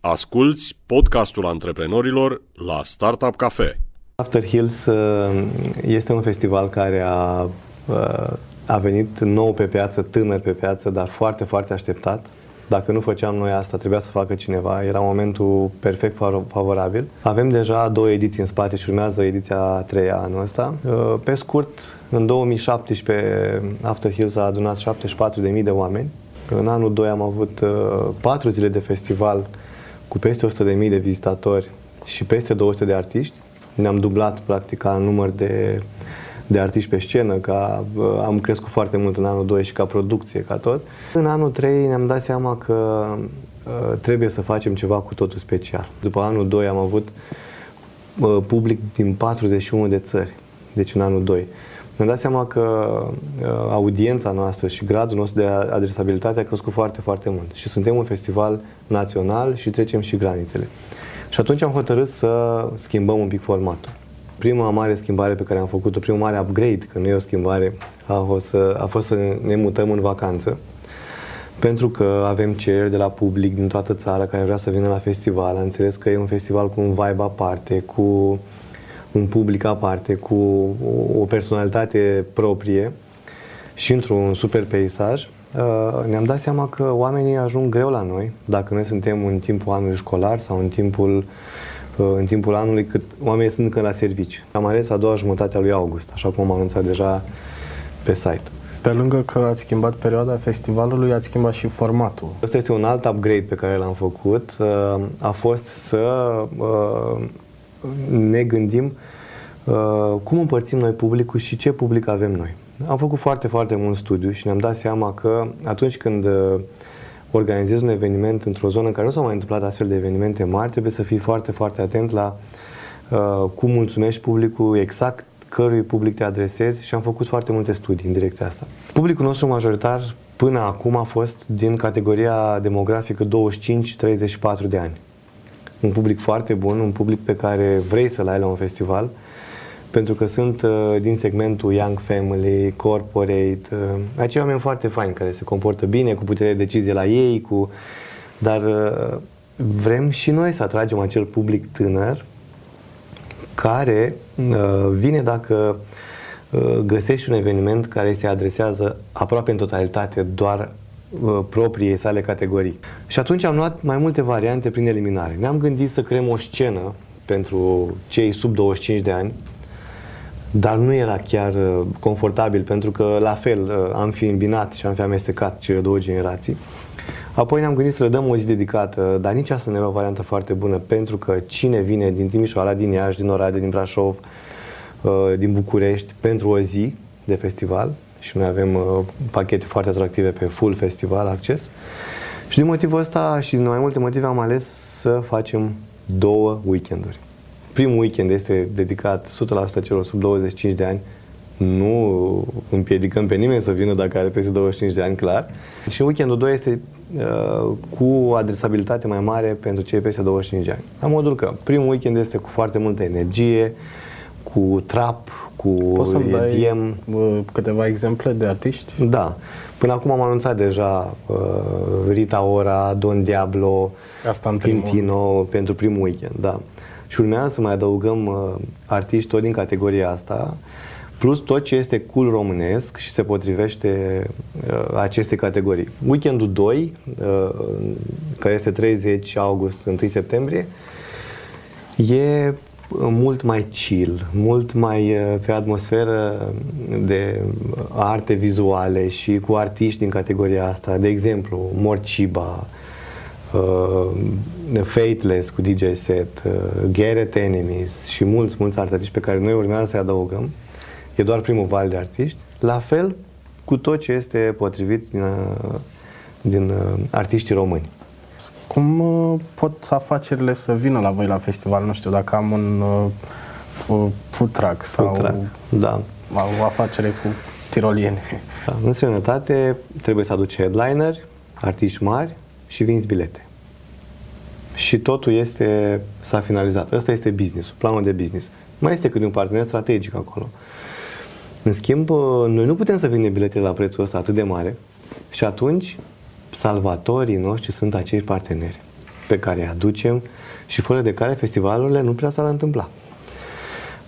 Asculți podcastul antreprenorilor la Startup Cafe. After Hills uh, este un festival care a, uh, a venit nou pe piață, tânăr pe piață, dar foarte, foarte așteptat. Dacă nu făceam noi asta, trebuia să facă cineva. Era momentul perfect favorabil. Avem deja două ediții în spate și urmează ediția a treia anul ăsta. Uh, pe scurt, în 2017 After Hills a adunat 74.000 de oameni. În anul 2 am avut 4 zile de festival cu peste 100.000 de vizitatori și peste 200 de artiști. Ne-am dublat, practic, ca număr de, de artiști pe scenă, ca, am crescut foarte mult în anul 2 și ca producție, ca tot. În anul 3 ne-am dat seama că uh, trebuie să facem ceva cu totul special. După anul 2 am avut uh, public din 41 de țări, deci în anul 2. Ne-am dat seama că uh, audiența noastră și gradul nostru de adresabilitate a crescut foarte, foarte mult. Și suntem un festival național și trecem și granițele. Și atunci am hotărât să schimbăm un pic formatul. Prima mare schimbare pe care am făcut-o, prima mare upgrade, că nu e o schimbare, a fost, să, a fost să ne mutăm în vacanță. Pentru că avem cereri de la public din toată țara care vrea să vină la festival. Am înțeles că e un festival cu un vibe aparte, cu un public aparte, cu o personalitate proprie și într-un super peisaj, uh, ne-am dat seama că oamenii ajung greu la noi, dacă noi suntem în timpul anului școlar sau în timpul, uh, în timpul anului cât oamenii sunt încă la servici. Am ales a doua jumătate a lui august, așa cum am anunțat deja pe site. Pe lângă că ați schimbat perioada festivalului, ați schimbat și formatul. Asta este un alt upgrade pe care l-am făcut. Uh, a fost să ne gândim uh, cum împărțim noi publicul și ce public avem noi. Am făcut foarte, foarte mult studiu și ne-am dat seama că atunci când uh, organizezi un eveniment într-o zonă în care nu s-au mai întâmplat astfel de evenimente mari, trebuie să fii foarte, foarte atent la uh, cum mulțumești publicul exact cărui public te adresezi și am făcut foarte multe studii în direcția asta. Publicul nostru majoritar până acum a fost din categoria demografică 25-34 de ani un public foarte bun, un public pe care vrei să-l ai la un festival, pentru că sunt uh, din segmentul Young Family, Corporate, uh, acei oameni foarte faini care se comportă bine, cu putere de decizie la ei, cu... dar uh, vrem și noi să atragem acel public tânăr care uh, vine dacă uh, găsești un eveniment care se adresează aproape în totalitate doar Uh, propriei sale categorii. Și atunci am luat mai multe variante prin eliminare. Ne-am gândit să creăm o scenă pentru cei sub 25 de ani, dar nu era chiar uh, confortabil pentru că la fel uh, am fi îmbinat și am fi amestecat cele două generații. Apoi ne-am gândit să le dăm o zi dedicată, dar nici asta nu era o variantă foarte bună pentru că cine vine din Timișoara, din Iași, din Oradea, din Brașov, din București pentru o zi de festival, și noi avem uh, pachete foarte atractive pe full festival acces. Și din motivul ăsta și din mai multe motive am ales să facem două weekenduri. Primul weekend este dedicat 100% celor sub 25 de ani. Nu împiedicăm pe nimeni să vină dacă are peste 25 de ani, clar. Și weekendul 2 este uh, cu adresabilitate mai mare pentru cei peste 25 de ani. La modul că primul weekend este cu foarte multă energie, cu trap, cu Poți să-mi dai câteva exemple de artiști? Da. Până acum am anunțat deja uh, Rita Ora, Don Diablo, Asta în Quintino primul. pentru primul weekend, da. Și urmează să mai adăugăm uh, artiști tot din categoria asta, plus tot ce este cool românesc și se potrivește uh, aceste categorii. Weekendul 2, uh, care este 30 august, 1 septembrie, e mult mai chill, mult mai uh, pe atmosferă de arte vizuale și cu artiști din categoria asta. De exemplu, Morciba, uh, Fateless cu DJ set, uh, Garrett Enemies și mulți, mulți artiști pe care noi urmează să-i adăugăm. E doar primul val de artiști. La fel cu tot ce este potrivit din, uh, din uh, artiștii români. Cum uh, pot afacerile să vină la voi la festival? Nu știu, dacă am un uh, food truck sau food truck, da. o afacere cu tirolieni. Da. În sănătate trebuie să aduci headliner, artiști mari și vinzi bilete. Și totul este, s-a finalizat. Ăsta este business, planul de business. Mai este cât de un partener strategic acolo. În schimb, uh, noi nu putem să vindem bilete la prețul ăsta atât de mare și atunci salvatorii noștri sunt acești parteneri. pe care îi aducem și fără de care festivalurile nu prea s-ar întâmpla.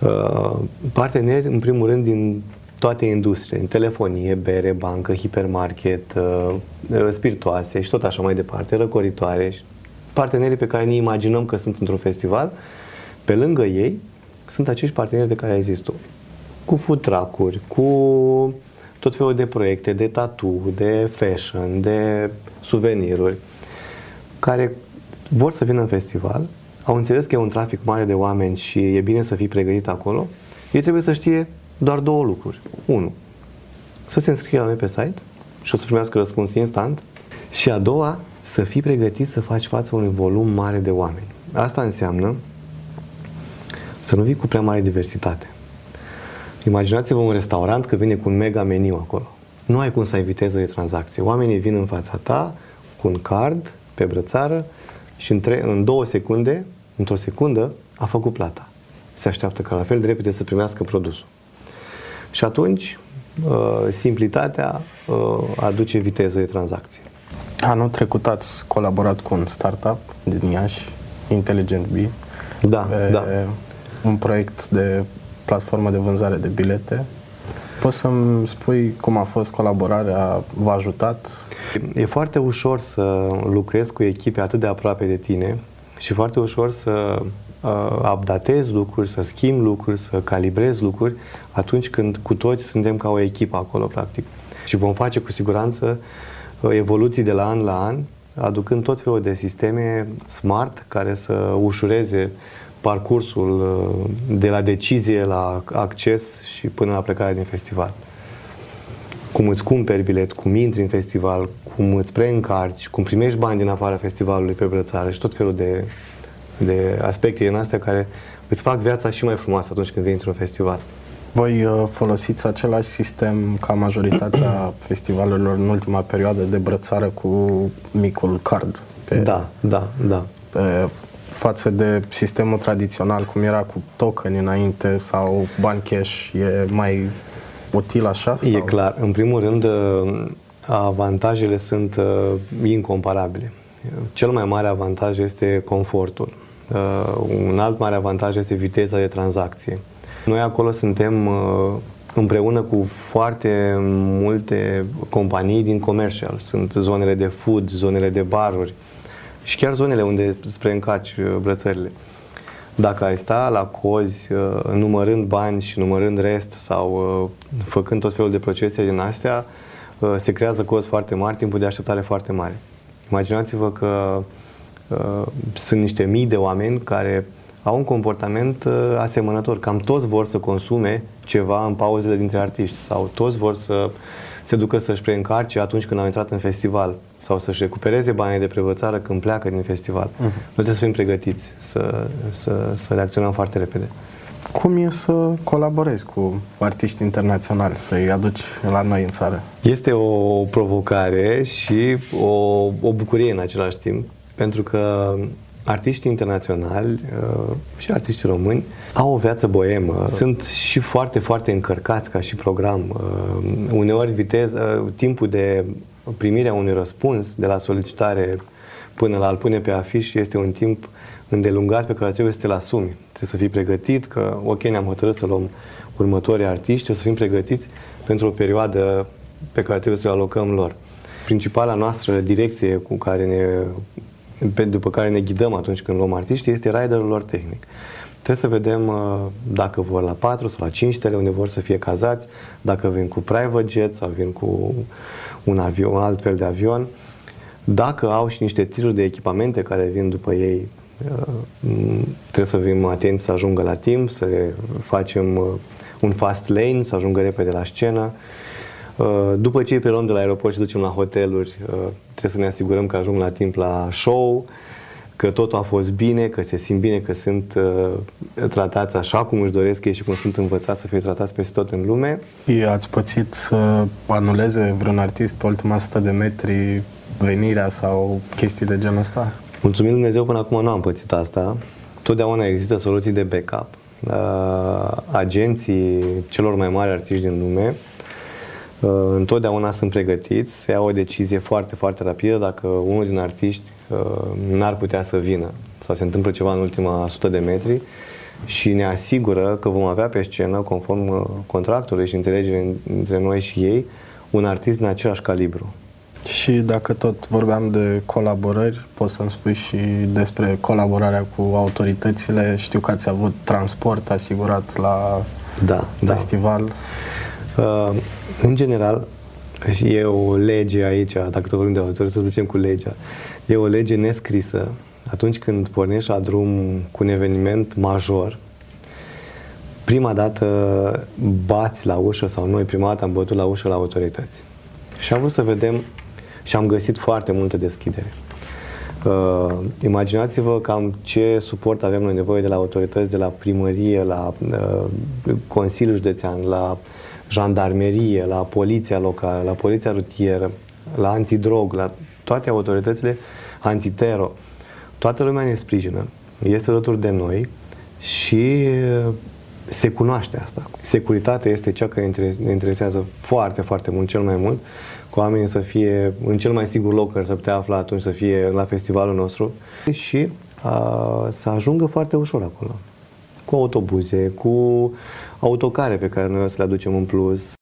Uh, parteneri, în primul rând, din toate industriile, în telefonie, bere, bancă, hipermarket, uh, uh, spiritoase și tot așa mai departe, răcoritoare, partenerii pe care ne imaginăm că sunt într-un festival, pe lângă ei sunt acești parteneri de care ai zis tu. Cu food truck-uri, cu tot felul de proiecte, de tattoo, de fashion, de suveniruri, care vor să vină în festival, au înțeles că e un trafic mare de oameni și e bine să fii pregătit acolo, ei trebuie să știe doar două lucruri. Unu, să se înscrie la noi pe site și o să primească răspuns instant. Și a doua, să fii pregătit să faci față unui volum mare de oameni. Asta înseamnă să nu vii cu prea mare diversitate. Imaginați-vă un restaurant că vine cu un mega meniu acolo. Nu ai cum să ai viteză de tranzacție. Oamenii vin în fața ta cu un card pe brățară și în, tre- în două secunde, într-o secundă, a făcut plata. Se așteaptă ca la fel de repede să primească produsul. Și atunci, uh, simplitatea uh, aduce viteză de tranzacție. Anul trecut ați colaborat cu un startup din Iași, Intelligent Bee, Da, pe da. un proiect de platformă de vânzare de bilete. Poți să-mi spui cum a fost colaborarea, v-a ajutat? E foarte ușor să lucrezi cu echipe atât de aproape de tine și foarte ușor să uh, updatezi lucruri, să schimbi lucruri, să calibrezi lucruri atunci când cu toți suntem ca o echipă acolo, practic. Și vom face cu siguranță uh, evoluții de la an la an, aducând tot felul de sisteme smart care să ușureze parcursul uh, de la decizie la acces și până la plecarea din festival cum îți cumperi bilet, cum intri în festival, cum îți preîncarci, cum primești bani din afara festivalului pe brățară și tot felul de, de aspecte din astea care îți fac viața și mai frumoasă atunci când vii într-un festival. Voi uh, folosiți același sistem ca majoritatea festivalurilor în ultima perioadă de brățară cu micul card pe, Da, da, da. pe față de sistemul tradițional, cum era cu token înainte sau bani cash, e mai util așa? E sau? clar. În primul rând, uh, avantajele sunt uh, incomparabile. Cel mai mare avantaj este confortul. Uh, Un alt mare avantaj este viteza de tranzacție. Noi acolo suntem uh, împreună cu foarte multe companii din comercial. Sunt zonele de food, zonele de baruri și chiar zonele unde spre încarci uh, brățările. Dacă ai sta la cozi, uh, numărând bani și numărând rest sau uh, făcând tot felul de procese din astea, uh, se creează cozi foarte mari, timpul de așteptare foarte mare. Imaginați-vă că uh, sunt niște mii de oameni care au un comportament uh, asemănător. Cam toți vor să consume ceva în pauzele dintre artiști sau toți vor să se ducă să-și preîncarce atunci când au intrat în festival sau să-și recupereze banii de prevățară când pleacă din festival. Uh-huh. Noi trebuie să fim pregătiți să, să, să reacționăm foarte repede. Cum e să colaborezi cu artiști internaționali, să-i aduci la noi în țară? Este o provocare și o, o bucurie în același timp, pentru că artiștii internaționali uh, și artiștii români au o viață boemă. Sunt și foarte, foarte încărcați ca și program. Uh, Uneori viteza, timpul de primire a unui răspuns de la solicitare până la a-l pune pe afiș este un timp îndelungat pe care trebuie să te-l asumi. Trebuie să fii pregătit că, ok, ne-am hotărât să luăm următorii artiști, trebuie să fim pregătiți pentru o perioadă pe care trebuie să o alocăm lor. Principala noastră direcție cu care ne, pe, după care ne ghidăm atunci când luăm artiști este riderul lor tehnic. Trebuie să vedem uh, dacă vor la 4 sau la 5 stele unde vor să fie cazați, dacă vin cu private jet sau vin cu un, avion, un alt fel de avion, dacă au și niște tiruri de echipamente care vin după ei, uh, trebuie să fim atenți să ajungă la timp, să le facem uh, un fast lane, să ajungă repede la scenă. Uh, După ce îi preluăm de la aeroport și ducem la hoteluri, uh, trebuie să ne asigurăm că ajung la timp la show, că totul a fost bine, că se simt bine, că sunt uh, tratați așa cum își doresc ei și cum sunt învățați să fie tratați peste tot în lume. E, Ați pățit să anuleze vreun artist pe ultima sută de metri venirea sau chestii de genul ăsta? Mulțumim Dumnezeu, până acum nu am pățit asta. Totdeauna există soluții de backup. Uh, agenții celor mai mari artiști din lume uh, întotdeauna sunt pregătiți să iau o decizie foarte, foarte rapidă dacă unul din artiști n-ar putea să vină sau se întâmplă ceva în ultima 100 de metri și ne asigură că vom avea pe scenă, conform uh, contractului și înțelegerii între noi și ei, un artist din același calibru. Și dacă tot vorbeam de colaborări, poți să-mi spui și despre colaborarea cu autoritățile. Știu că ați avut transport asigurat la da, festival. Da. Uh, în general, e o lege aici, dacă tot vorbim de autorități, să zicem cu legea. E o lege nescrisă. Atunci când pornești la drum cu un eveniment major, prima dată bați la ușă sau noi prima dată am bătut la ușă la autorități. Și am vrut să vedem și am găsit foarte multă deschidere. Uh, imaginați-vă cam ce suport avem noi nevoie de la autorități, de la primărie, la uh, Consiliul Județean, la jandarmerie, la poliția locală, la poliția rutieră, la antidrog, la toate autoritățile antitero. Toată lumea ne sprijină, este alături de noi și uh, se cunoaște asta. Securitatea este cea care ne interesează foarte, foarte mult, cel mai mult, cu oamenii să fie în cel mai sigur loc care să putea afla atunci să fie la festivalul nostru și a, să ajungă foarte ușor acolo. Cu autobuze, cu autocare pe care noi o să le aducem în plus,